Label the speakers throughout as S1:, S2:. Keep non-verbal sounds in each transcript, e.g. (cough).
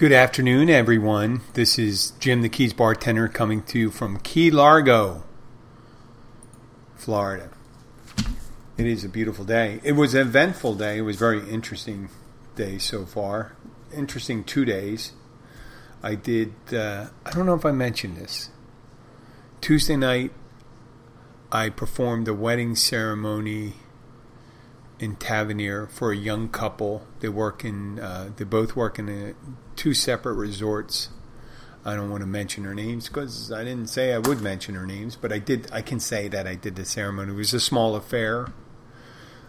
S1: Good afternoon, everyone. This is Jim the Keys bartender coming to you from Key Largo, Florida. It is a beautiful day. It was an eventful day. It was a very interesting day so far. Interesting two days. I did, uh, I don't know if I mentioned this. Tuesday night, I performed a wedding ceremony in Tavernier for a young couple. They work in, uh, they both work in a, two separate resorts. I don't want to mention her names because I didn't say I would mention her names, but I did. I can say that I did the ceremony. It was a small affair.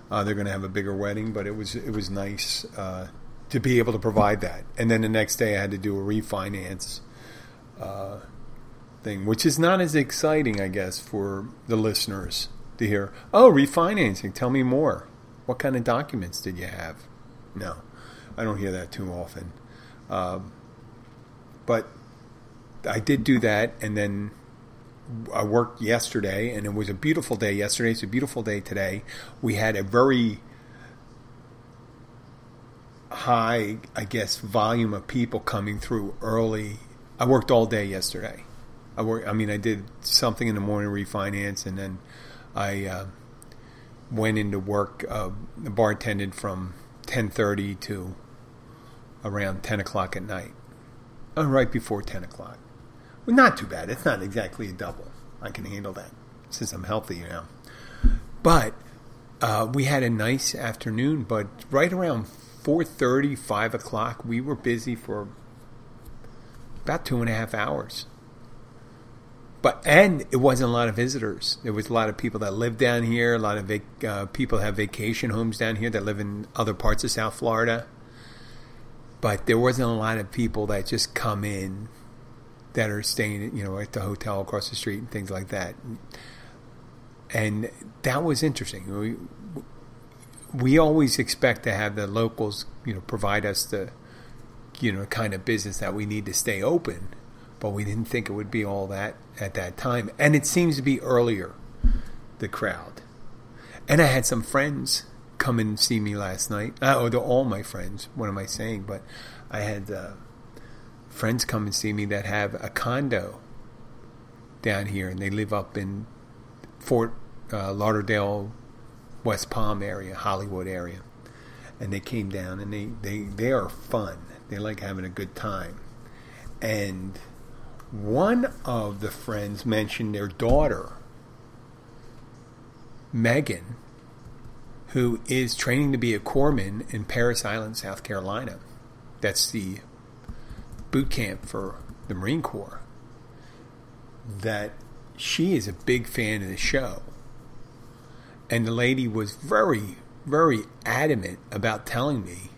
S1: Uh, they're going to have a bigger wedding, but it was it was nice uh, to be able to provide that. And then the next day, I had to do a refinance uh, thing, which is not as exciting, I guess, for the listeners to hear. Oh, refinancing. Tell me more. What kind of documents did you have? No, I don't hear that too often. Um, but I did do that, and then I worked yesterday, and it was a beautiful day yesterday. It's a beautiful day today. We had a very high, I guess, volume of people coming through early. I worked all day yesterday. I work. I mean, I did something in the morning, refinance, and then I uh, went into work. Uh, bartended from ten thirty to around ten o'clock at night, uh, right before ten o'clock. Well, not too bad. It's not exactly a double. I can handle that since I'm healthy know. But uh, we had a nice afternoon. But right around 4.30, 5 o'clock, we were busy for about two and a half hours. But and it wasn't a lot of visitors. There was a lot of people that live down here. A lot of vac- uh, people have vacation homes down here that live in other parts of South Florida. But there wasn't a lot of people that just come in that are staying, you know, at the hotel across the street and things like that. And that was interesting. We, we always expect to have the locals, you know, provide us the, you know, kind of business that we need to stay open, but we didn't think it would be all that at that time. And it seems to be earlier, the crowd. And I had some friends come and see me last night. Uh, oh, they're all my friends. What am I saying? But I had uh, friends come and see me that have a condo down here, and they live up in Fort uh, Lauderdale, West Palm area, Hollywood area, and they came down and they they they are fun. They like having a good time, and one of the friends mentioned their daughter, Megan, who is training to be a corpsman in Parris Island, South Carolina. That's the boot camp for the Marine Corps. That she is a big fan of the show. And the lady was very, very adamant about telling me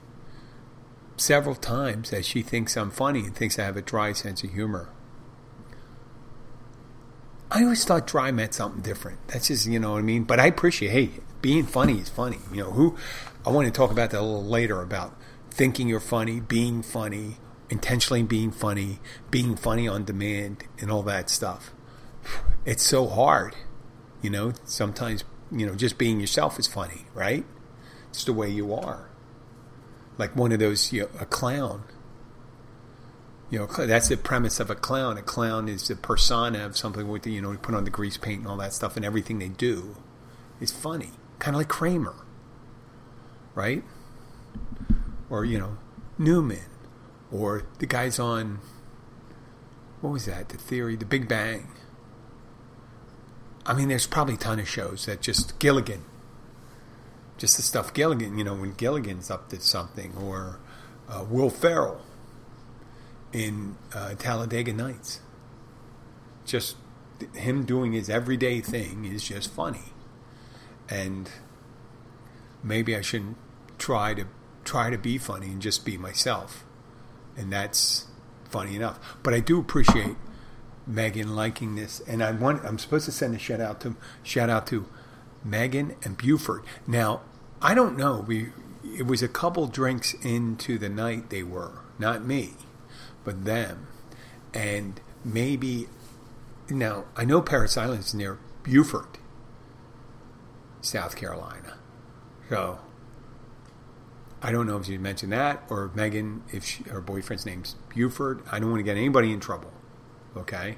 S1: several times that she thinks I'm funny and thinks I have a dry sense of humor. I always thought dry meant something different. That's just, you know what I mean? But I appreciate, hey, being funny is funny. You know, who, I want to talk about that a little later about thinking you're funny, being funny, intentionally being funny, being funny on demand, and all that stuff. It's so hard. You know, sometimes, you know, just being yourself is funny, right? It's the way you are. Like one of those, you know, a clown you know, that's the premise of a clown. A clown is the persona of something with the, you know, we put on the grease paint and all that stuff, and everything they do is funny, kind of like Kramer, right? Or you know, Newman, or the guys on what was that? The Theory, The Big Bang. I mean, there's probably a ton of shows that just Gilligan, just the stuff Gilligan, you know, when Gilligan's up to something, or uh, Will Ferrell in uh, Talladega Nights. Just him doing his everyday thing is just funny, and maybe I shouldn't try to try to be funny and just be myself, and that's funny enough. But I do appreciate Megan liking this, and I want I'm supposed to send a shout out to shout out to Megan and Buford. Now I don't know we it was a couple drinks into the night they were not me but them. And maybe now I know Parris Island is near Beaufort, South Carolina. So I don't know if you mentioned that or Megan, if she, her boyfriend's name's Buford. I don't want to get anybody in trouble, okay?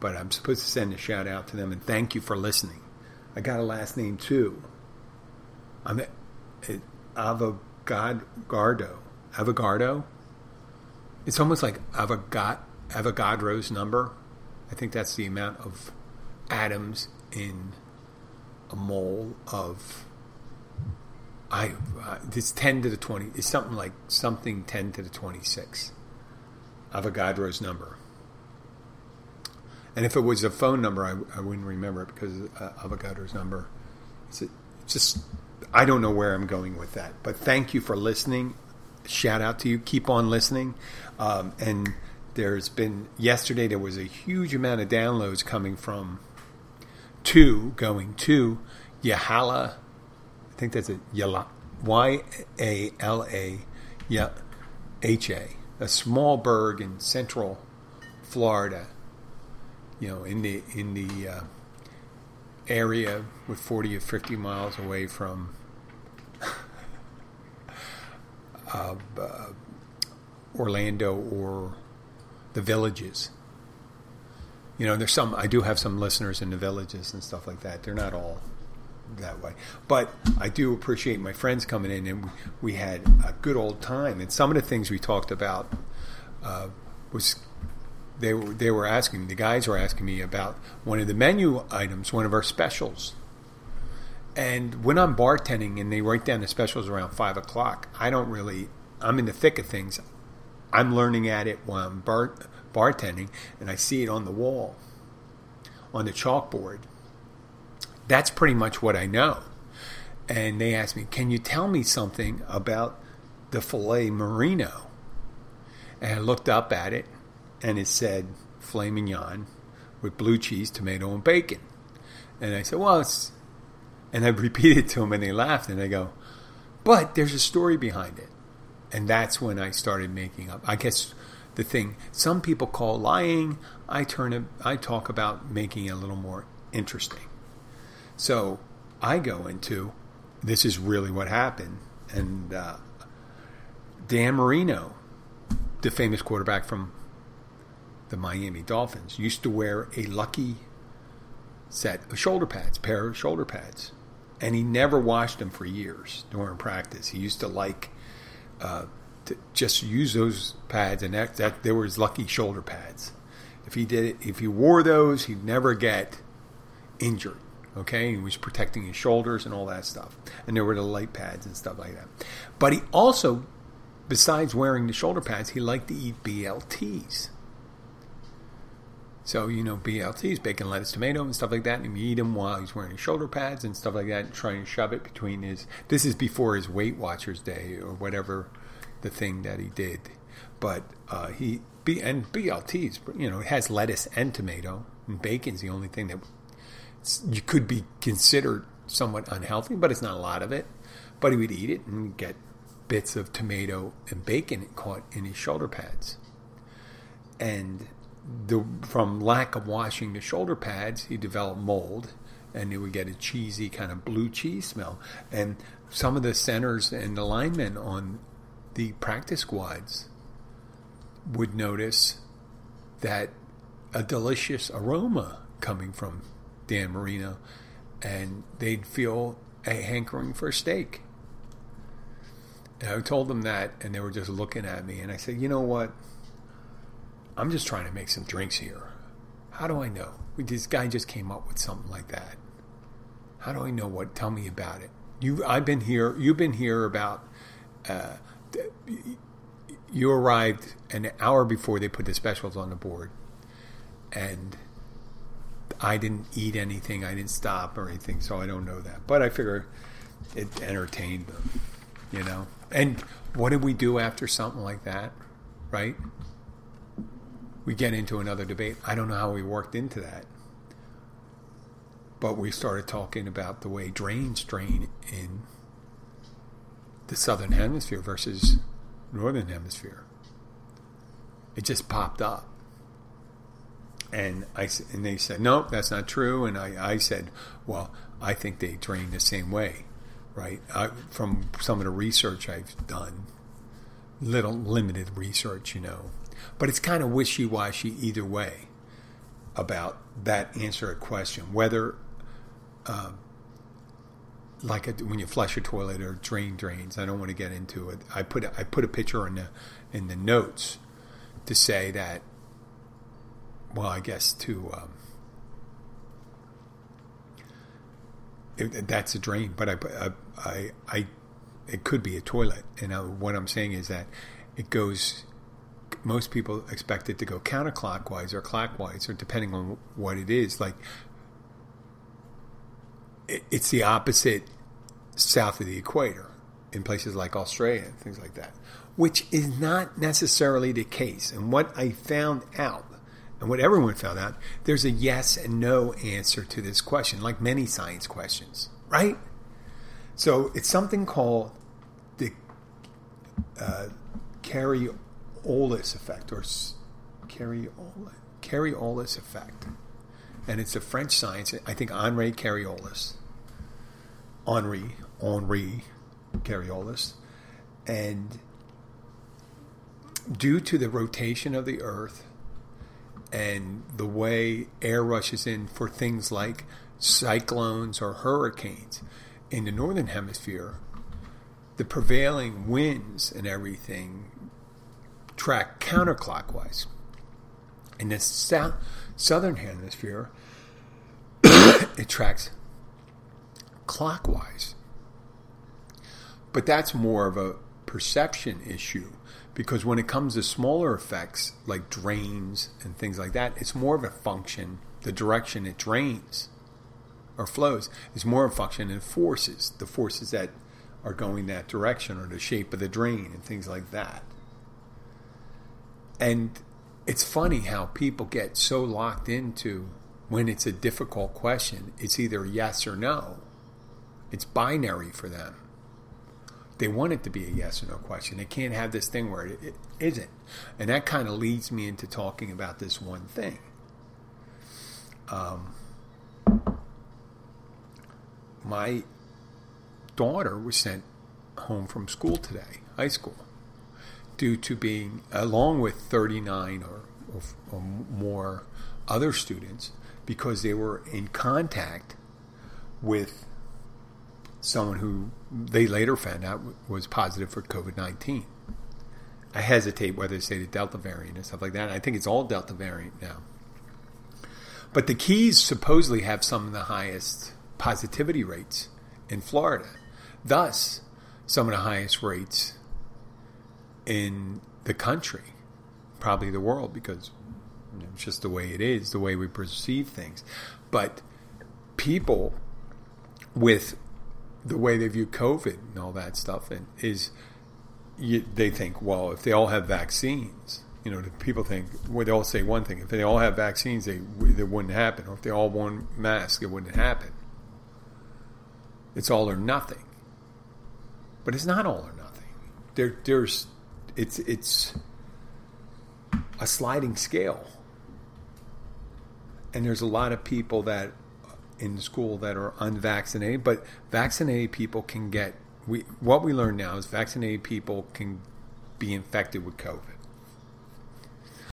S1: But I'm supposed to send a shout out to them and thank you for listening. I got a last name too. I'm uh, Avogadro. Avogadro. It's almost like Avogad, Avogadro's number. I think that's the amount of atoms in a mole of I uh, it's 10 to the 20 it's something like something 10 to the 26 Avogadro's number. And if it was a phone number I, I wouldn't remember it because uh, Avogadro's number. It's, just I don't know where I'm going with that. But thank you for listening shout out to you. Keep on listening. Um, and there's been yesterday there was a huge amount of downloads coming from to going to Yahala I think that's a Yala, Y A L A H A, a small burg in central Florida. You know, in the in the uh, area with forty or fifty miles away from uh, uh, Orlando or the villages. You know, there's some. I do have some listeners in the villages and stuff like that. They're not all that way. But I do appreciate my friends coming in, and we, had a good old time. And some of the things we talked about uh, was they were they were asking the guys were asking me about one of the menu items, one of our specials. And when I'm bartending and they write down the specials around five o'clock, I don't really. I'm in the thick of things. I'm learning at it while I'm bar, bartending, and I see it on the wall, on the chalkboard that's pretty much what I know. And they asked me, Can you tell me something about the filet Marino?" And I looked up at it and it said filet mignon with blue cheese, tomato, and bacon. And I said, Well, it's. And I repeat it to them and they laughed and I go, But there's a story behind it. And that's when I started making up. I guess the thing some people call lying, I turn it, I talk about making it a little more interesting. So I go into this is really what happened. And uh, Dan Marino, the famous quarterback from the Miami Dolphins, used to wear a lucky set of shoulder pads, pair of shoulder pads. And he never washed them for years during practice. He used to like uh, to just use those pads, and that, that there were his lucky shoulder pads. If he did if he wore those, he'd never get injured. Okay, he was protecting his shoulders and all that stuff. And there were the light pads and stuff like that. But he also, besides wearing the shoulder pads, he liked to eat BLTs. So, you know, BLTs, bacon, lettuce, tomato, and stuff like that. And he eat them while he's wearing shoulder pads and stuff like that, and trying to shove it between his. This is before his Weight Watchers day or whatever the thing that he did. But uh, he. B, and BLTs, you know, it has lettuce and tomato, and bacon's the only thing that you could be considered somewhat unhealthy, but it's not a lot of it. But he would eat it and get bits of tomato and bacon caught in his shoulder pads. And the, from lack of washing the shoulder pads, he developed mold, and he would get a cheesy kind of blue cheese smell. And some of the centers and the linemen on the practice squads would notice that a delicious aroma coming from Dan Marino, and they'd feel a hankering for a steak. And I told them that, and they were just looking at me. And I said, you know what? I'm just trying to make some drinks here. How do I know? This guy just came up with something like that. How do I know what? Tell me about it. You, I've been here. You've been here about. Uh, you arrived an hour before they put the specials on the board, and I didn't eat anything. I didn't stop or anything, so I don't know that. But I figure it entertained them, you know. And what did we do after something like that, right? We get into another debate. I don't know how we worked into that. But we started talking about the way drains drain in the southern hemisphere versus northern hemisphere. It just popped up and I and they said, no, that's not true. And I, I said, well, I think they drain the same way. right? I, from some of the research I've done, little limited research, you know, but it's kind of wishy washy either way about that answer a question whether. Uh, like a, when you flush a toilet or drain drains. I don't want to get into it. I put a, I put a picture in the in the notes to say that. Well, I guess to um, it, that's a drain, but I, I I it could be a toilet. And I, what I'm saying is that it goes. Most people expect it to go counterclockwise or clockwise, or depending on what it is. Like it's the opposite south of the equator in places like Australia and things like that, which is not necessarily the case. And what I found out, and what everyone found out, there's a yes and no answer to this question, like many science questions, right? So it's something called the uh, Coriolis effect, or Coriolis, Coriolis effect. And it's a French science, I think Henri Coriolis Henri, Henri Coriolis. And due to the rotation of the Earth and the way air rushes in for things like cyclones or hurricanes in the northern hemisphere, the prevailing winds and everything track counterclockwise. In the south, southern hemisphere, (coughs) it tracks clockwise. But that's more of a perception issue because when it comes to smaller effects like drains and things like that, it's more of a function, the direction it drains or flows is more of a function than forces, the forces that are going that direction or the shape of the drain and things like that. And it's funny how people get so locked into when it's a difficult question, it's either yes or no. It's binary for them. They want it to be a yes or no question. They can't have this thing where it, it isn't. And that kind of leads me into talking about this one thing. Um, my daughter was sent home from school today, high school, due to being, along with 39 or, or, or more other students, because they were in contact with someone who they later found out was positive for COVID 19. I hesitate whether to say the Delta variant and stuff like that. I think it's all Delta variant now. But the Keys supposedly have some of the highest positivity rates in Florida. Thus, some of the highest rates in the country, probably the world, because it's just the way it is, the way we perceive things. But people with the way they view COVID and all that stuff, and is you, they think, well, if they all have vaccines, you know, people think well, they all say one thing: if they all have vaccines, they it wouldn't happen, or if they all wore masks, it wouldn't happen. It's all or nothing, but it's not all or nothing. There, there's, it's it's a sliding scale, and there's a lot of people that in school that are unvaccinated, but vaccinated people can get. We what we learn now is vaccinated people can be infected with COVID.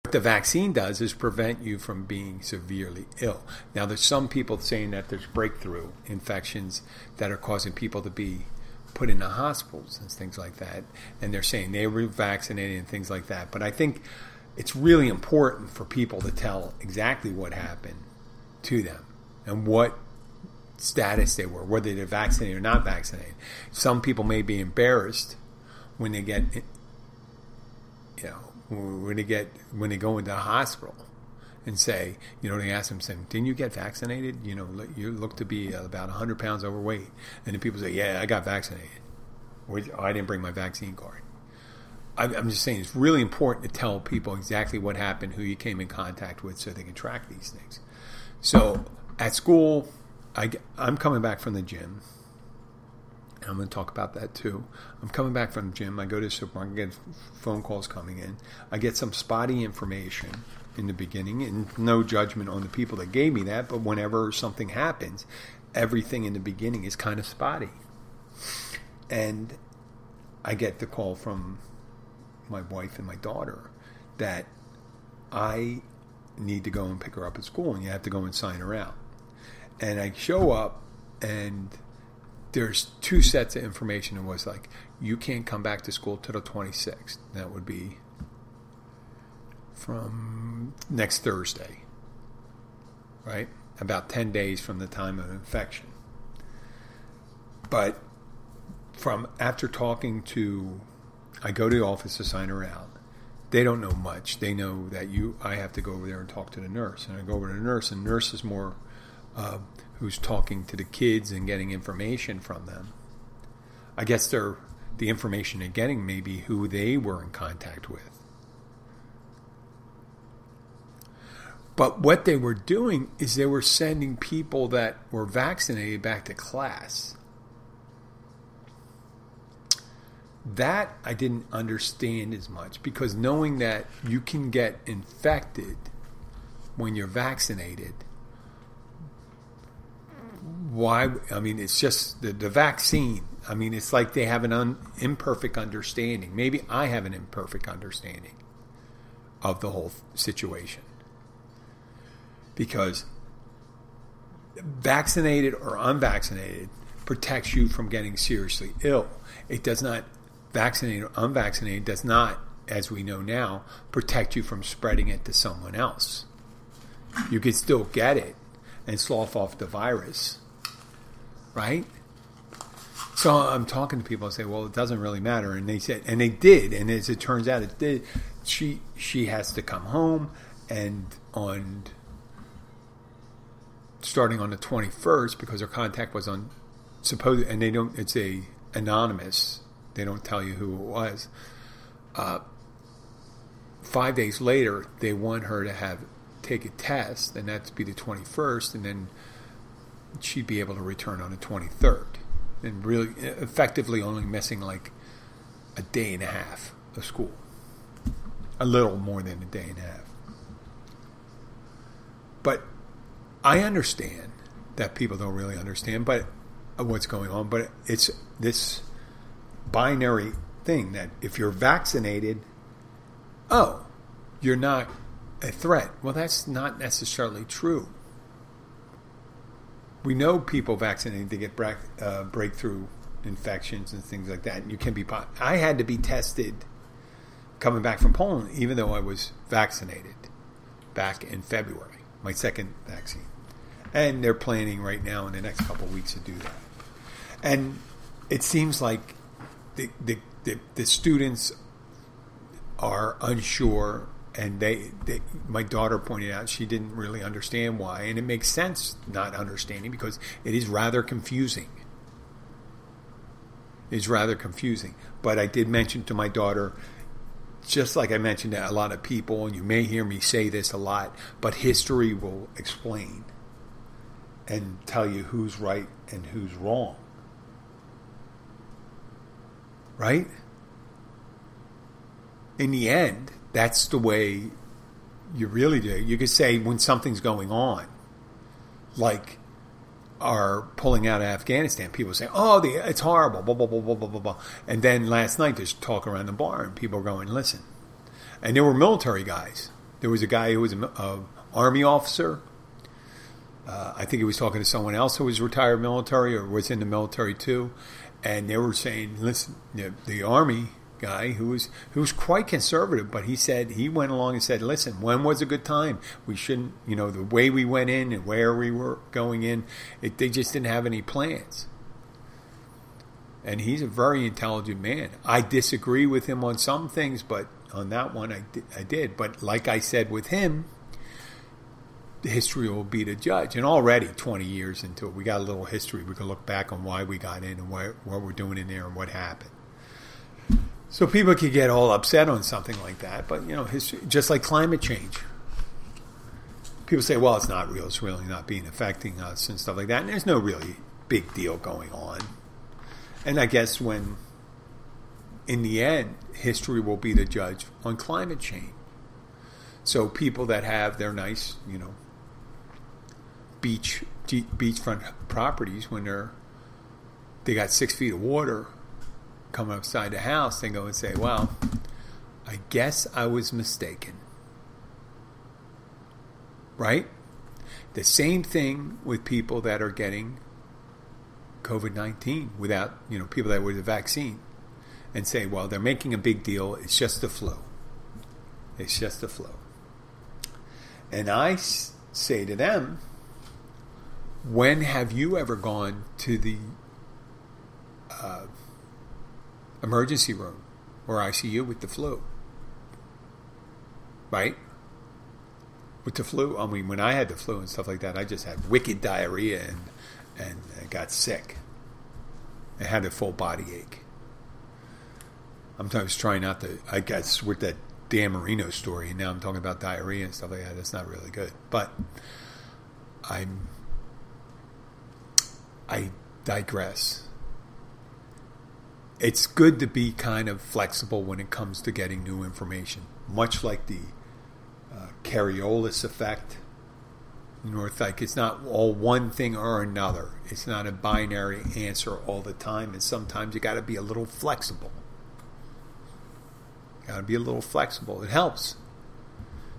S1: What the vaccine does is prevent you from being severely ill. Now, there's some people saying that there's breakthrough infections that are causing people to be put into hospitals and things like that, and they're saying they were vaccinated and things like that. But I think it's really important for people to tell exactly what happened to them and what status they were, whether they're vaccinated or not vaccinated. Some people may be embarrassed when they get, you know, when they get when they go into the hospital and say, you know, they ask them, saying, "Didn't you get vaccinated? You know, you look to be about 100 pounds overweight." And then people say, "Yeah, I got vaccinated. I didn't bring my vaccine card." I'm just saying it's really important to tell people exactly what happened, who you came in contact with, so they can track these things. So at school, I, I'm coming back from the gym. And I'm going to talk about that too. I'm coming back from the gym. I go to the supermarket, get phone calls coming in. I get some spotty information in the beginning, and no judgment on the people that gave me that. But whenever something happens, everything in the beginning is kind of spotty. And I get the call from my wife and my daughter that I need to go and pick her up at school and you have to go and sign her out. And I show up and there's two sets of information. It was like, you can't come back to school till the 26th. That would be from next Thursday, right? About 10 days from the time of infection. But from after talking to, I go to the office to sign her out. They don't know much. They know that you. I have to go over there and talk to the nurse, and I go over to the nurse, and nurse is more uh, who's talking to the kids and getting information from them. I guess they're the information they're getting may be who they were in contact with. But what they were doing is they were sending people that were vaccinated back to class. That I didn't understand as much because knowing that you can get infected when you're vaccinated why? I mean, it's just the, the vaccine. I mean, it's like they have an un, imperfect understanding. Maybe I have an imperfect understanding of the whole situation. Because vaccinated or unvaccinated protects you from getting seriously ill. It does not, vaccinated or unvaccinated, does not, as we know now, protect you from spreading it to someone else. You can still get it and slough off the virus right? So I'm talking to people and say, well, it doesn't really matter. And they said, and they did. And as it turns out, it did. She, she has to come home and on starting on the 21st because her contact was on supposed, and they don't, it's a anonymous. They don't tell you who it was. Uh, five days later, they want her to have take a test, and that to be the 21st, and then she'd be able to return on the 23rd and really effectively only missing like a day and a half of school. A little more than a day and a half. But I understand that people don't really understand but uh, what's going on, but it's this binary thing that if you're vaccinated, oh, you're not a threat. Well, that's not necessarily true we know people vaccinated to get uh, breakthrough infections and things like that. And you can be. I had to be tested coming back from Poland, even though I was vaccinated back in February, my second vaccine. And they're planning right now in the next couple weeks to do that. And it seems like the, the, the, the students are unsure and they, they, my daughter pointed out she didn't really understand why. And it makes sense not understanding because it is rather confusing. It's rather confusing. But i did mention to my daughter just like i mentioned to a lot of people and you may hear me say this a lot but history will explain and tell you who's right and who's wrong right in the end that's the way you really do. You could say when something's going on, like are pulling out of Afghanistan, people say, "Oh, the, it's horrible," blah blah blah blah blah blah blah. And then last night there's talk around the bar, and people are going, "Listen." And there were military guys. There was a guy who was an army officer. Uh, I think he was talking to someone else who was retired military or was in the military too, and they were saying, "Listen, the, the army guy who was who was quite conservative, but he said he went along and said, "Listen, when was a good time? We shouldn't, you know, the way we went in and where we were going in, it, they just didn't have any plans." And he's a very intelligent man. I disagree with him on some things, but on that one, I, I did. But like I said with him, history will be the judge. And already 20 years into it, we got a little history. We can look back on why we got in and what, what we're doing in there and what happened. So people could get all upset on something like that, but you know, history, just like climate change. People say, "Well, it's not real. It's really not being affecting us and stuff like that." And there's no really big deal going on. And I guess when, in the end, history will be the judge on climate change. So people that have their nice, you know, beach beachfront properties when they're they got six feet of water coming upside the house, they go and say, Well, I guess I was mistaken. Right? The same thing with people that are getting COVID 19 without, you know, people that were the vaccine and say, well, they're making a big deal. It's just the flu. It's just the flu. And I say to them, when have you ever gone to the uh, emergency room or ICU with the flu? Right? With the flu, I mean, when I had the flu and stuff like that, I just had wicked diarrhea and and got sick. I had a full body ache. I'm trying not to. I guess with that Dan Marino story, and now I'm talking about diarrhea and stuff like that. That's not really good. But I'm. I digress. It's good to be kind of flexible when it comes to getting new information, much like the uh, effect. You it's like it's not all one thing or another. It's not a binary answer all the time, and sometimes you got to be a little flexible. Got to be a little flexible. It helps.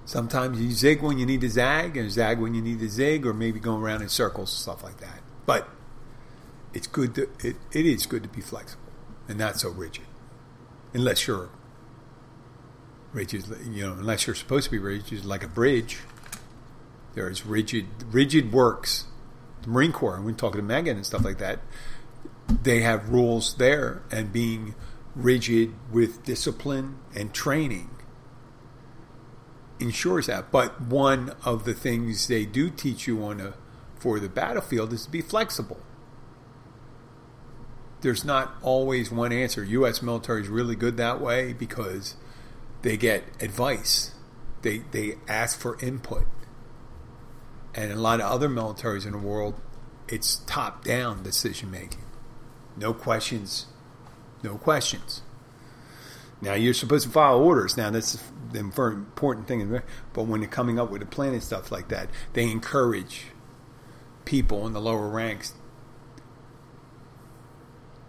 S1: Sometimes you zig when you need to zag, and zag when you need to zig, or maybe going around in circles, stuff like that. But it's good to it, it is good to be flexible and not so rigid, unless you're rigid. You know, unless you're supposed to be rigid, like a bridge. There's rigid rigid works. The Marine Corps, we're talking to Megan and stuff like that. They have rules there, and being rigid with discipline and training ensures that. But one of the things they do teach you on a for the battlefield is to be flexible. There's not always one answer. U.S. military is really good that way because they get advice. They they ask for input. And a lot of other militaries in the world, it's top down decision making. No questions no questions. Now you're supposed to follow orders. Now that's the very important thing. But when they're coming up with a plan and stuff like that, they encourage people in the lower ranks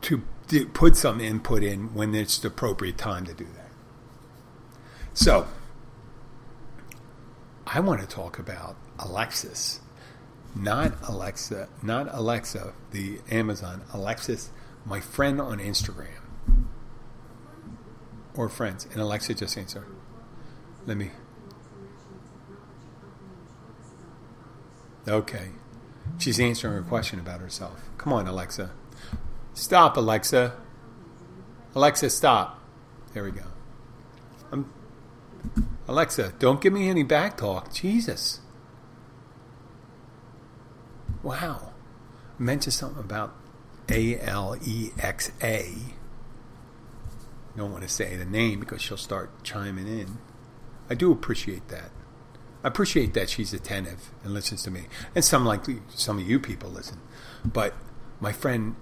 S1: to put some input in when it's the appropriate time to do that. So I want to talk about Alexis, not Alexa, not Alexa, the Amazon Alexis, my friend on Instagram or friends. And Alexa just answer. Let me. Okay. She's answering a question about herself. Come on, Alexa. Stop, Alexa. Alexa, stop. There we go. I'm, Alexa, don't give me any back talk. Jesus. Wow. I mentioned something about A L E X A don't want to say the name because she'll start chiming in. I do appreciate that. I appreciate that she's attentive and listens to me, and some like some of you people listen. But my friend,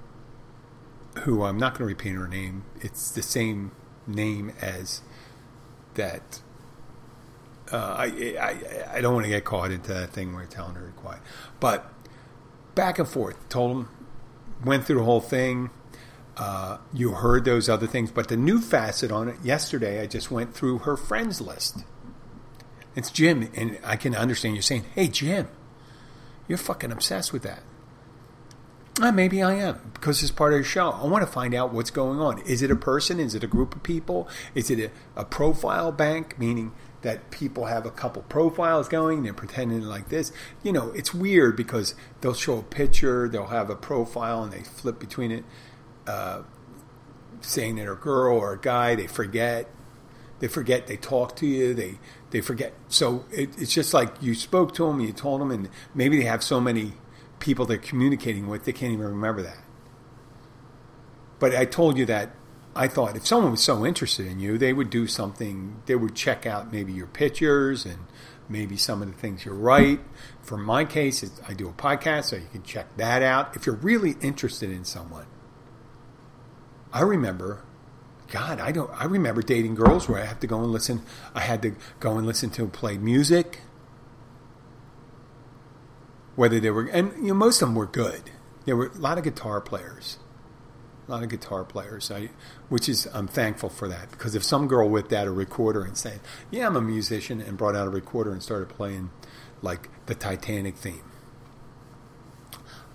S1: who I'm not going to repeat her name, it's the same name as that. Uh, I, I I don't want to get caught into that thing where I'm telling her to quiet, but back and forth. Told him, went through the whole thing. Uh, you heard those other things, but the new facet on it yesterday, I just went through her friends list. It's Jim, and I can understand you saying, "Hey, Jim, you're fucking obsessed with that." Uh, maybe I am because it's part of the show. I want to find out what's going on. Is it a person? Is it a group of people? Is it a, a profile bank, meaning that people have a couple profiles going, they're pretending like this. You know, it's weird because they'll show a picture, they'll have a profile, and they flip between it uh, saying they're a girl or a guy. They forget. They forget. They talk to you. They they forget. So it, it's just like you spoke to them, you told them, and maybe they have so many people they're communicating with, they can't even remember that. But I told you that I thought if someone was so interested in you, they would do something. They would check out maybe your pictures and maybe some of the things you write. For my case, I do a podcast, so you can check that out. If you're really interested in someone, I remember, God, I don't. I remember dating girls where I have to go and listen. I had to go and listen to play music. Whether they were, and you know, most of them were good. There were a lot of guitar players, a lot of guitar players. I, which is I'm thankful for that because if some girl whipped out a recorder and said, "Yeah, I'm a musician," and brought out a recorder and started playing like the Titanic theme,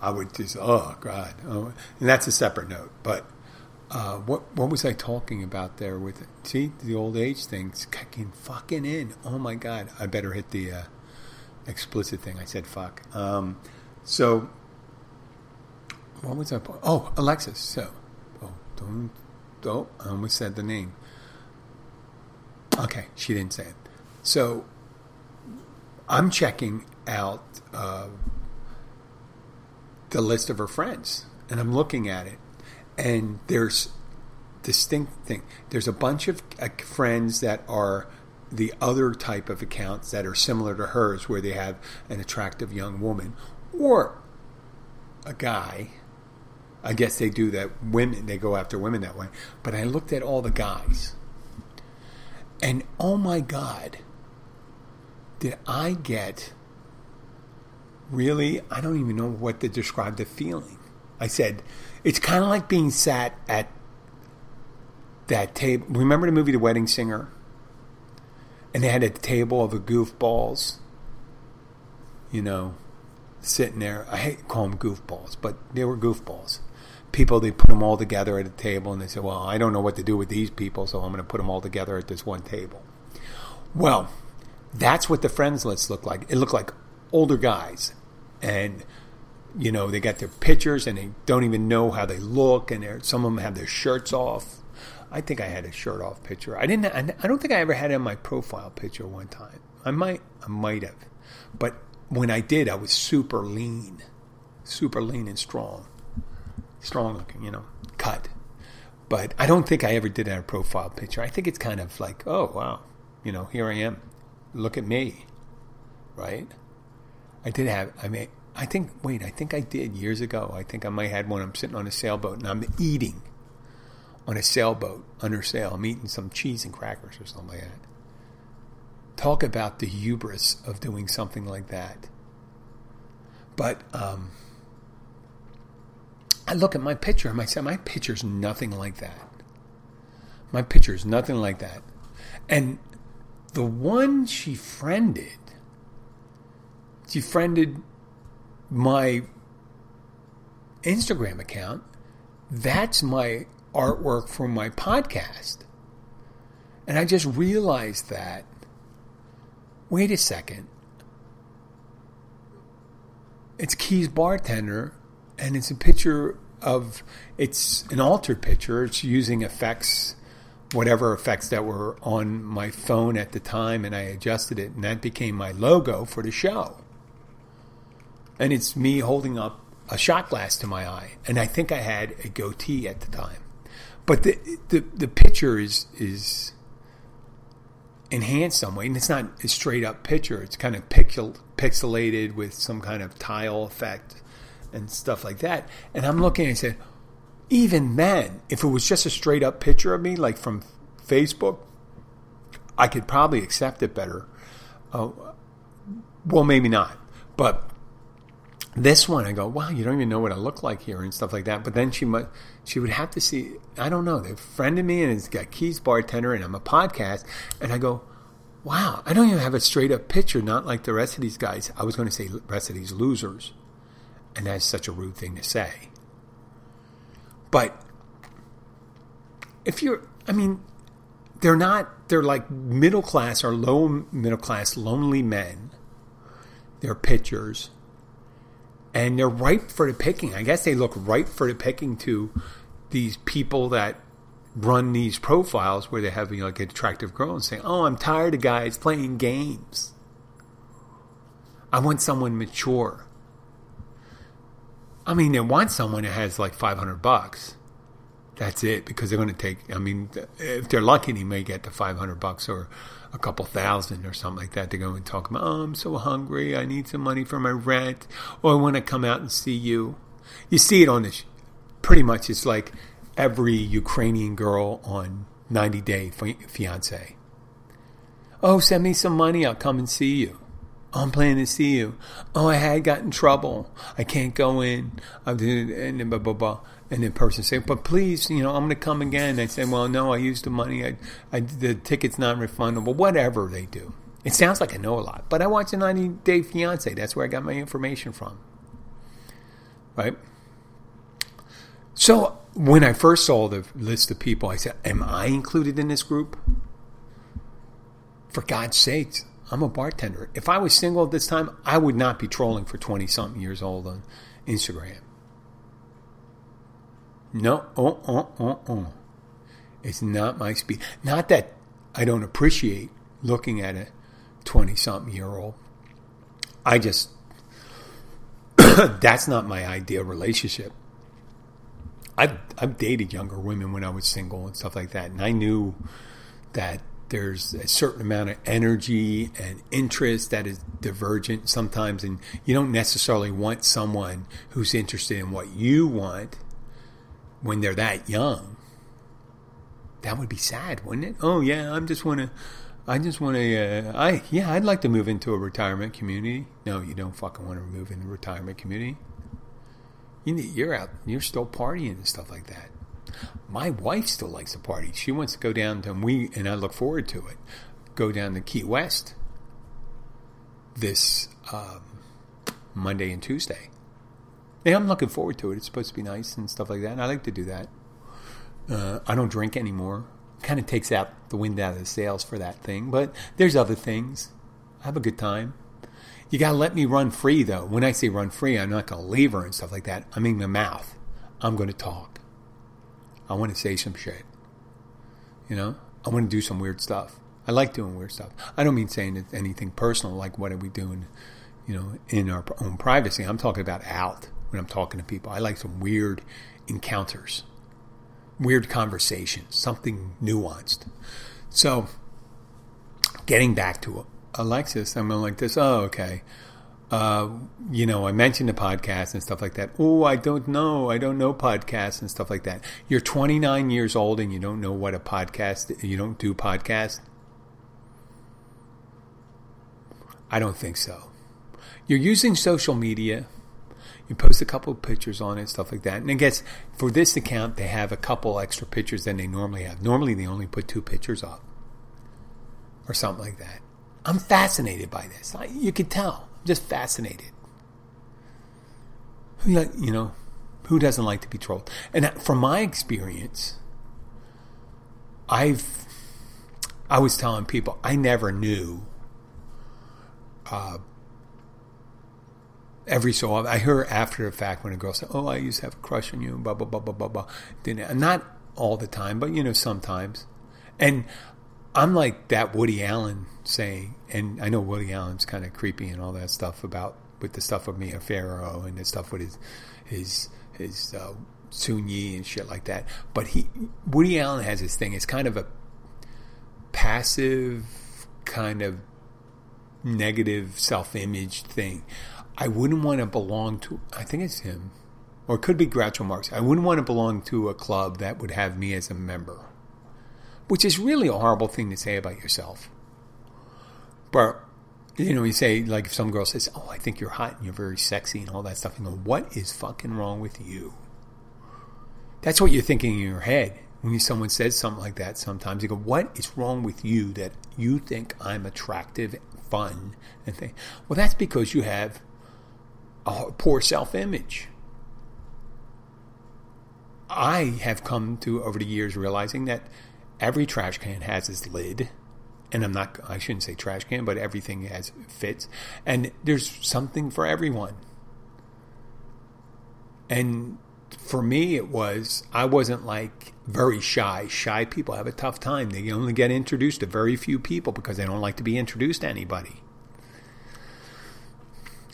S1: I would just oh god, oh, and that's a separate note. But uh, what what was I talking about there with? See the old age thing's kicking fucking in. Oh my god, I better hit the uh, explicit thing. I said fuck. Um, so what was I? Oh, Alexis. So oh don't oh I almost said the name. Okay, she didn't say it. So I'm checking out uh, the list of her friends, and I'm looking at it, and there's distinct thing. There's a bunch of uh, friends that are the other type of accounts that are similar to hers, where they have an attractive young woman or a guy. I guess they do that. Women they go after women that way. But I looked at all the guys, and oh my god, did I get really? I don't even know what to describe the feeling. I said it's kind of like being sat at that table. Remember the movie The Wedding Singer? And they had a table of goofballs, you know, sitting there. I hate to call them goofballs, but they were goofballs. People, they put them all together at a table and they said, well, I don't know what to do with these people, so I'm going to put them all together at this one table. Well, that's what the friends list looked like. It looked like older guys. And you know, they got their pictures and they don't even know how they look, and some of them have their shirts off. I think I had a shirt off picture. I didn't. I don't think I ever had it in my profile picture one time. I might. I might have, but when I did, I was super lean, super lean and strong, strong looking. You know, cut. But I don't think I ever did a profile picture. I think it's kind of like, oh wow, you know, here I am. Look at me, right? I did have. I mean, I think. Wait, I think I did years ago. I think I might have had one. I'm sitting on a sailboat and I'm eating on a sailboat under sail. I'm eating some cheese and crackers or something like that. Talk about the hubris of doing something like that. But um, I look at my picture and I say, my picture's nothing like that. My picture's nothing like that. And the one she friended, she friended my Instagram account. That's my artwork for my podcast. And I just realized that wait a second. It's Keys Bartender, and it's a picture of, it's an altered picture. It's using effects, whatever effects that were on my phone at the time, and I adjusted it, and that became my logo for the show. And it's me holding up a shot glass to my eye, and I think I had a goatee at the time. But the the, the picture is is enhanced some way, and it's not a straight up picture. It's kind of pixel, pixelated with some kind of tile effect and stuff like that. And I'm looking and I said, even then, if it was just a straight up picture of me, like from Facebook, I could probably accept it better. Uh, well, maybe not, but this one, I go, wow, you don't even know what I look like here and stuff like that. But then she must, she would have to see, I don't know, they've friended me and it's got Keys Bartender and I'm a podcast. And I go, wow, I don't even have a straight up picture, not like the rest of these guys. I was going to say rest of these losers. And that's such a rude thing to say. But if you're, I mean, they're not, they're like middle class or low middle class lonely men. They're pitchers and they're ripe for the picking. I guess they look ripe for the picking to these people that run these profiles where they have you know, like attractive girl and saying, "Oh, I'm tired of guys playing games. I want someone mature." I mean, they want someone that has like 500 bucks. That's it because they're going to take. I mean, if they're lucky, they may get the 500 bucks or a couple thousand or something like that to go and talk about, oh, I'm so hungry. I need some money for my rent. Or I want to come out and see you. You see it on this. Pretty much, it's like every Ukrainian girl on 90 Day Fiance. Oh, send me some money. I'll come and see you. I'm planning to see you. Oh, I had got in trouble. I can't go in. I did, and blah blah blah. And the person say, "But please, you know, I'm going to come again." I say, "Well, no, I used the money. I, I the ticket's not refundable. Whatever they do." It sounds like I know a lot, but I watch a 90 Day Fiance. That's where I got my information from. Right? So when I first saw the list of people, I said, Am I included in this group? For God's sakes, I'm a bartender. If I was single at this time, I would not be trolling for 20 something years old on Instagram. No, oh, oh, oh, oh. It's not my speed. Not that I don't appreciate looking at a 20 something year old. I just, (coughs) that's not my ideal relationship. I've, I've dated younger women when I was single and stuff like that. And I knew that there's a certain amount of energy and interest that is divergent sometimes. And you don't necessarily want someone who's interested in what you want when they're that young. That would be sad, wouldn't it? Oh, yeah, I'm just want to I just want to, uh, I yeah, I'd like to move into a retirement community. No, you don't fucking want to move into a retirement community. You, you're out, you're still partying and stuff like that. My wife still likes to party. She wants to go down to, we, and I look forward to it, go down to Key West this um, Monday and Tuesday. Yeah, I'm looking forward to it. It's supposed to be nice and stuff like that. And I like to do that. Uh, I don't drink anymore kind of takes out the wind out of the sails for that thing. But there's other things. I have a good time. You got to let me run free, though. When I say run free, I'm not to leave her and stuff like that. I mean, the mouth. I'm going to talk. I want to say some shit. You know? I want to do some weird stuff. I like doing weird stuff. I don't mean saying anything personal, like what are we doing, you know, in our own privacy. I'm talking about out when I'm talking to people. I like some weird encounters weird conversations, something nuanced. So, getting back to Alexis, I'm like this. Oh, okay. Uh, you know, I mentioned the podcast and stuff like that. Oh, I don't know. I don't know podcasts and stuff like that. You're 29 years old and you don't know what a podcast. You don't do podcasts. I don't think so. You're using social media you post a couple pictures on it, stuff like that. And I guess for this account, they have a couple extra pictures than they normally have. Normally, they only put two pictures up or something like that. I'm fascinated by this. I, you can tell. I'm just fascinated. You know, who doesn't like to be trolled? And from my experience, I've I was telling people I never knew uh, every so often, I hear after the fact when a girl says, "Oh, I used to have a crush on you," blah blah blah blah blah blah. Not all the time, but you know sometimes. And I'm like that Woody Allen saying, and I know Woody Allen's kind of creepy and all that stuff about with the stuff of Mia Farrow and the stuff with his his his uh, Yi and shit like that. But he Woody Allen has this thing. It's kind of a passive kind of negative self-image thing. I wouldn't want to belong to, I think it's him, or it could be Groucho Marx. I wouldn't want to belong to a club that would have me as a member, which is really a horrible thing to say about yourself. But, you know, you say, like, if some girl says, Oh, I think you're hot and you're very sexy and all that stuff, you go, What is fucking wrong with you? That's what you're thinking in your head when someone says something like that sometimes. You go, What is wrong with you that you think I'm attractive, fun, and think? Well, that's because you have a poor self image. I have come to over the years realizing that every trash can has its lid. And I'm not, I shouldn't say trash can, but everything has fits. And there's something for everyone. And for me, it was, I wasn't like very shy. Shy people have a tough time. They only get introduced to very few people because they don't like to be introduced to anybody.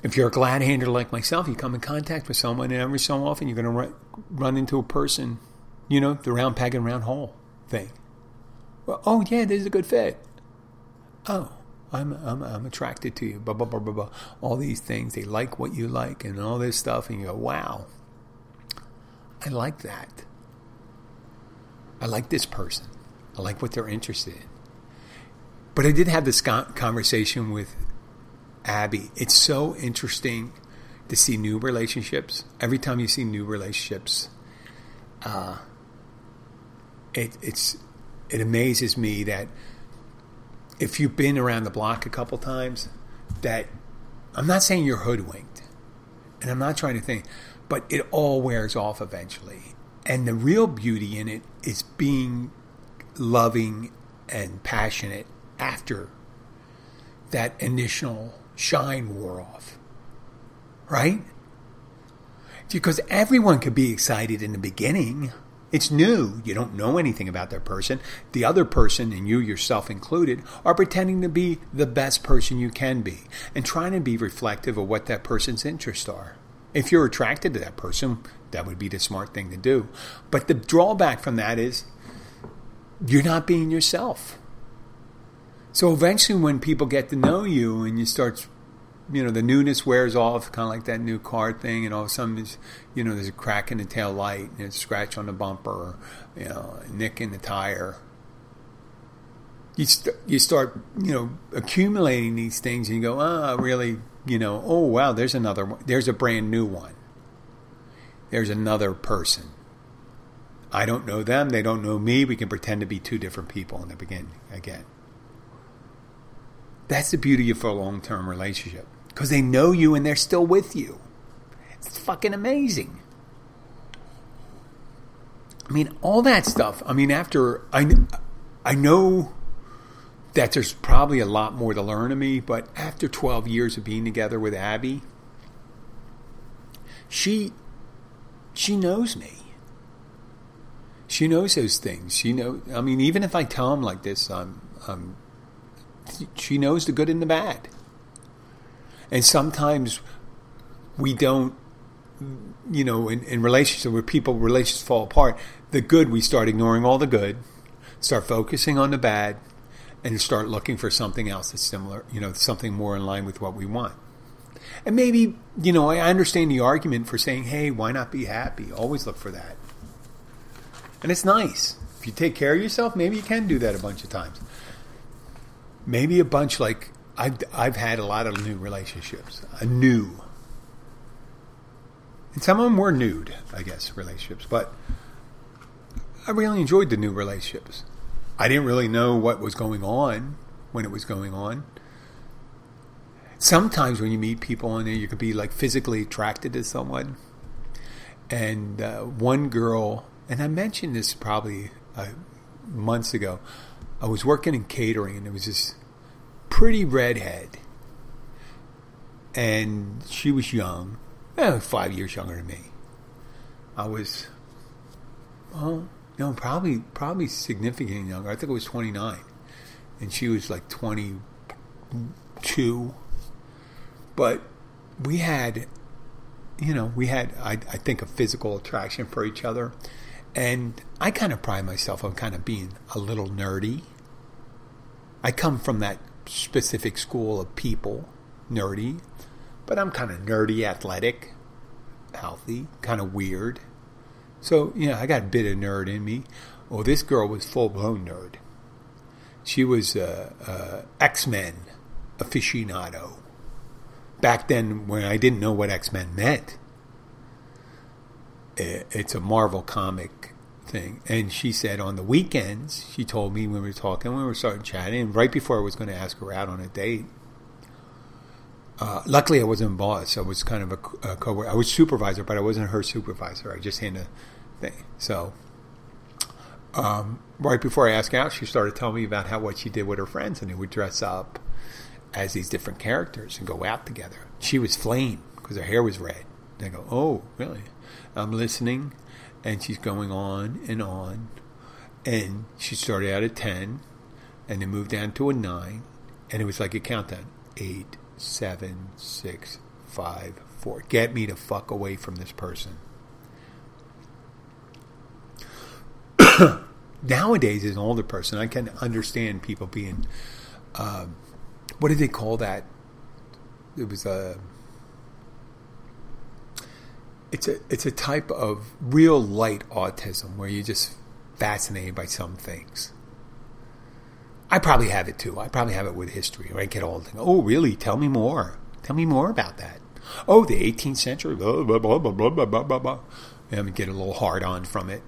S1: If you're a glad hander like myself, you come in contact with someone, and every so often you're going to run, run into a person, you know, the round peg and round hole thing. Well, oh, yeah, this is a good fit. Oh, I'm, I'm, I'm attracted to you, blah, blah, blah, blah, blah. All these things. They like what you like and all this stuff. And you go, wow, I like that. I like this person. I like what they're interested in. But I did have this conversation with Abby, it's so interesting to see new relationships. Every time you see new relationships, uh, it, it's it amazes me that if you've been around the block a couple times, that I'm not saying you're hoodwinked, and I'm not trying to think, but it all wears off eventually. And the real beauty in it is being loving and passionate after that initial shine wore off. Right? Because everyone could be excited in the beginning. It's new. You don't know anything about that person. The other person, and you yourself included, are pretending to be the best person you can be and trying to be reflective of what that person's interests are. If you're attracted to that person, that would be the smart thing to do. But the drawback from that is you're not being yourself. So eventually, when people get to know you and you start, you know, the newness wears off, kind of like that new car thing, and all of a sudden, you know, there's a crack in the tail light, and a scratch on the bumper, you know, a nick in the tire. You, st- you start, you know, accumulating these things, and you go, ah, oh, really, you know, oh, wow, there's another one. There's a brand new one. There's another person. I don't know them. They don't know me. We can pretend to be two different people in the beginning again. That's the beauty of a long term relationship because they know you and they're still with you. It's fucking amazing. I mean, all that stuff. I mean, after I, I know that there's probably a lot more to learn of me, but after 12 years of being together with Abby, she she knows me. She knows those things. She know. I mean, even if I tell him like this, I'm, I'm she knows the good and the bad. And sometimes we don't, you know, in, in relationships where people relationships fall apart, the good we start ignoring all the good, start focusing on the bad, and start looking for something else that's similar, you know, something more in line with what we want. And maybe, you know, I understand the argument for saying, hey, why not be happy? Always look for that. And it's nice. If you take care of yourself, maybe you can do that a bunch of times maybe a bunch like I've I've had a lot of new relationships, a new, and some of them were nude, I guess, relationships. But I really enjoyed the new relationships. I didn't really know what was going on when it was going on. Sometimes when you meet people in there, you can be like physically attracted to someone. And uh, one girl, and I mentioned this probably uh, months ago. I was working in catering, and there was this pretty redhead, and she was young, eh, five years younger than me. I was, well, no, probably probably significantly younger. I think it was twenty nine, and she was like twenty two. But we had, you know, we had I, I think a physical attraction for each other, and I kind of pride myself on kind of being a little nerdy. I come from that specific school of people, nerdy, but I'm kind of nerdy, athletic, healthy, kind of weird. So, yeah, I got a bit of nerd in me. Well, this girl was full blown nerd. She was X Men aficionado. Back then, when I didn't know what X Men meant, it's a Marvel comic thing. And she said on the weekends, she told me when we were talking, when we were starting chatting, and right before I was going to ask her out on a date. Uh, luckily, I wasn't boss. I was kind of a, a co I was supervisor, but I wasn't her supervisor. I just handed a thing. So, um, right before I asked out, she started telling me about how what she did with her friends, and they would dress up as these different characters and go out together. She was flame because her hair was red. And I go, "Oh, really?" I'm listening, and she's going on and on. And she started out at 10 and then moved down to a 9. And it was like a countdown 8, 7, 6, 5, 4. Get me the fuck away from this person. (coughs) Nowadays, as an older person, I can understand people being, um, what do they call that? It was a it's a it's a type of real light autism where you're just fascinated by some things. I probably have it too. I probably have it with history. Right? Get all oh really? Tell me more. Tell me more about that. Oh, the 18th century. Blah blah blah blah blah blah blah blah. And get a little hard on from it.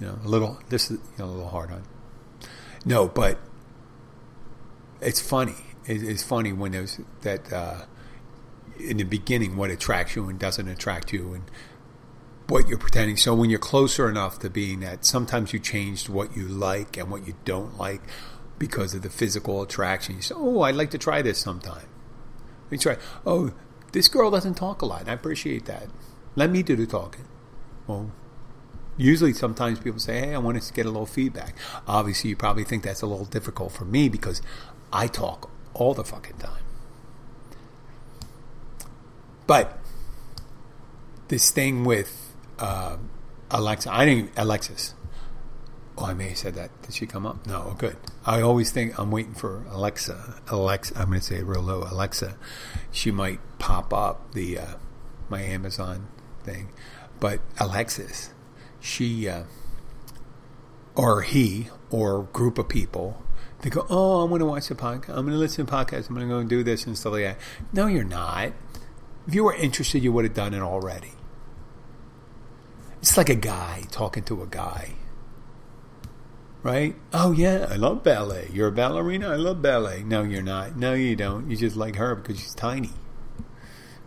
S1: You know, a little. This is you know a little hard on. No, but it's funny. It's funny when there's that uh, in the beginning what attracts you and doesn't attract you, and what you're pretending. So when you're closer enough to being that, sometimes you changed what you like and what you don't like because of the physical attraction. You say, "Oh, I'd like to try this sometime." You try. Oh, this girl doesn't talk a lot. I appreciate that. Let me do the talking. Well, usually sometimes people say, "Hey, I want to get a little feedback." Obviously, you probably think that's a little difficult for me because I talk all the fucking time. But this thing with uh, Alexa, I didn't Alexis. Oh, I may have said that. Did she come up? No. Oh, good. I always think I'm waiting for Alexa. Alexa, I'm going to say real low. Alexa, she might pop up the uh, my Amazon thing, but Alexis, she uh, or he or group of people they go, oh, I'm going to watch the podcast. I'm going to listen to podcasts. I'm going to go and do this and stuff like that. No, you're not. If you were interested, you would have done it already. It's like a guy talking to a guy. Right? Oh, yeah, I love ballet. You're a ballerina? I love ballet. No, you're not. No, you don't. You just like her because she's tiny.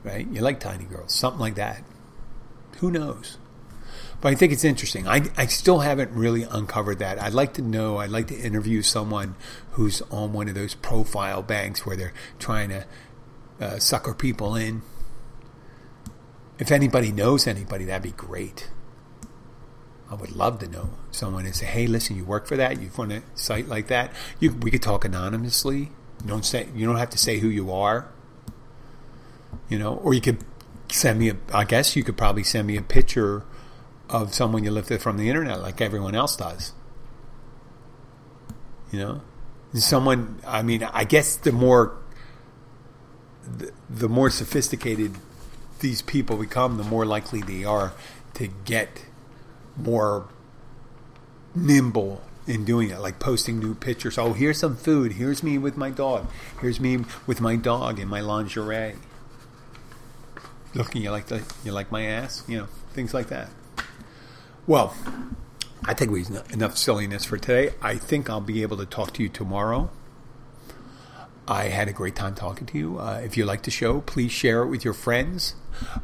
S1: Right? You like tiny girls. Something like that. Who knows? But I think it's interesting. I, I still haven't really uncovered that. I'd like to know, I'd like to interview someone who's on one of those profile banks where they're trying to uh, sucker people in. If anybody knows anybody, that'd be great. I would love to know someone and say, "Hey, listen, you work for that? You run a site like that? You, we could talk anonymously. You don't say. You don't have to say who you are. You know, or you could send me a. I guess you could probably send me a picture of someone you lifted from the internet, like everyone else does. You know, someone. I mean, I guess the more the, the more sophisticated these people become, the more likely they are to get more nimble in doing it, like posting new pictures. Oh, here's some food. Here's me with my dog. Here's me with my dog in my lingerie. Looking, you like the, you like my ass, you know, things like that. Well, I think we've enough silliness for today. I think I'll be able to talk to you tomorrow. I had a great time talking to you. Uh, if you like the show, please share it with your friends.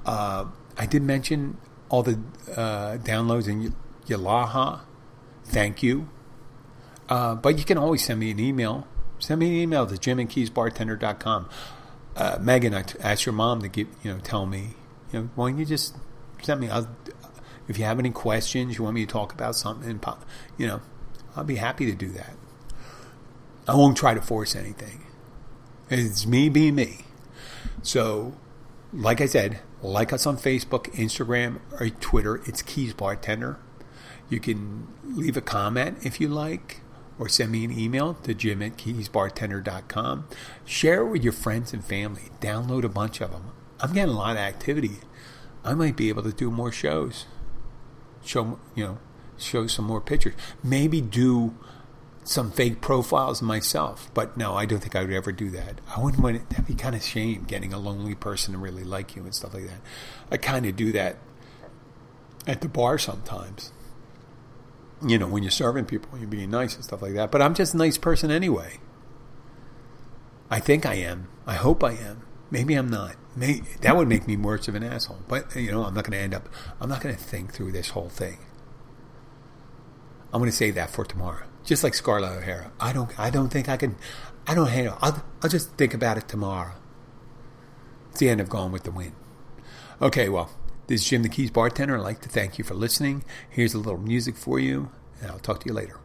S1: Uh, I did mention all the uh, downloads in Yalaha. Thank you. Uh, but you can always send me an email. Send me an email to jim and keysbartender.com. Uh, Megan, I asked your mom to you know, tell me, you know, why don't you just send me, I'll, if you have any questions, you want me to talk about something, you know, I'll be happy to do that. I won't try to force anything. It's me being me. So, like I said, like us on Facebook, Instagram, or Twitter. It's Keys Bartender. You can leave a comment if you like, or send me an email to jim at keysbartender.com. Share it with your friends and family. Download a bunch of them. I'm getting a lot of activity. I might be able to do more shows. Show, you know, show some more pictures. Maybe do some fake profiles myself. But no, I don't think I would ever do that. I wouldn't want it. That'd be kind of shame getting a lonely person to really like you and stuff like that. I kind of do that at the bar sometimes. You know, when you're serving people, you're being nice and stuff like that. But I'm just a nice person anyway. I think I am. I hope I am. Maybe I'm not. Maybe, that would make me worse of an asshole. But you know, I'm not going to end up. I'm not going to think through this whole thing. I'm going to save that for tomorrow just like Scarlett O'Hara. I don't, I don't think I can, I don't handle. I'll, I'll just think about it tomorrow. It's the end of Gone with the Wind. Okay, well, this is Jim the Keys bartender. I'd like to thank you for listening. Here's a little music for you, and I'll talk to you later.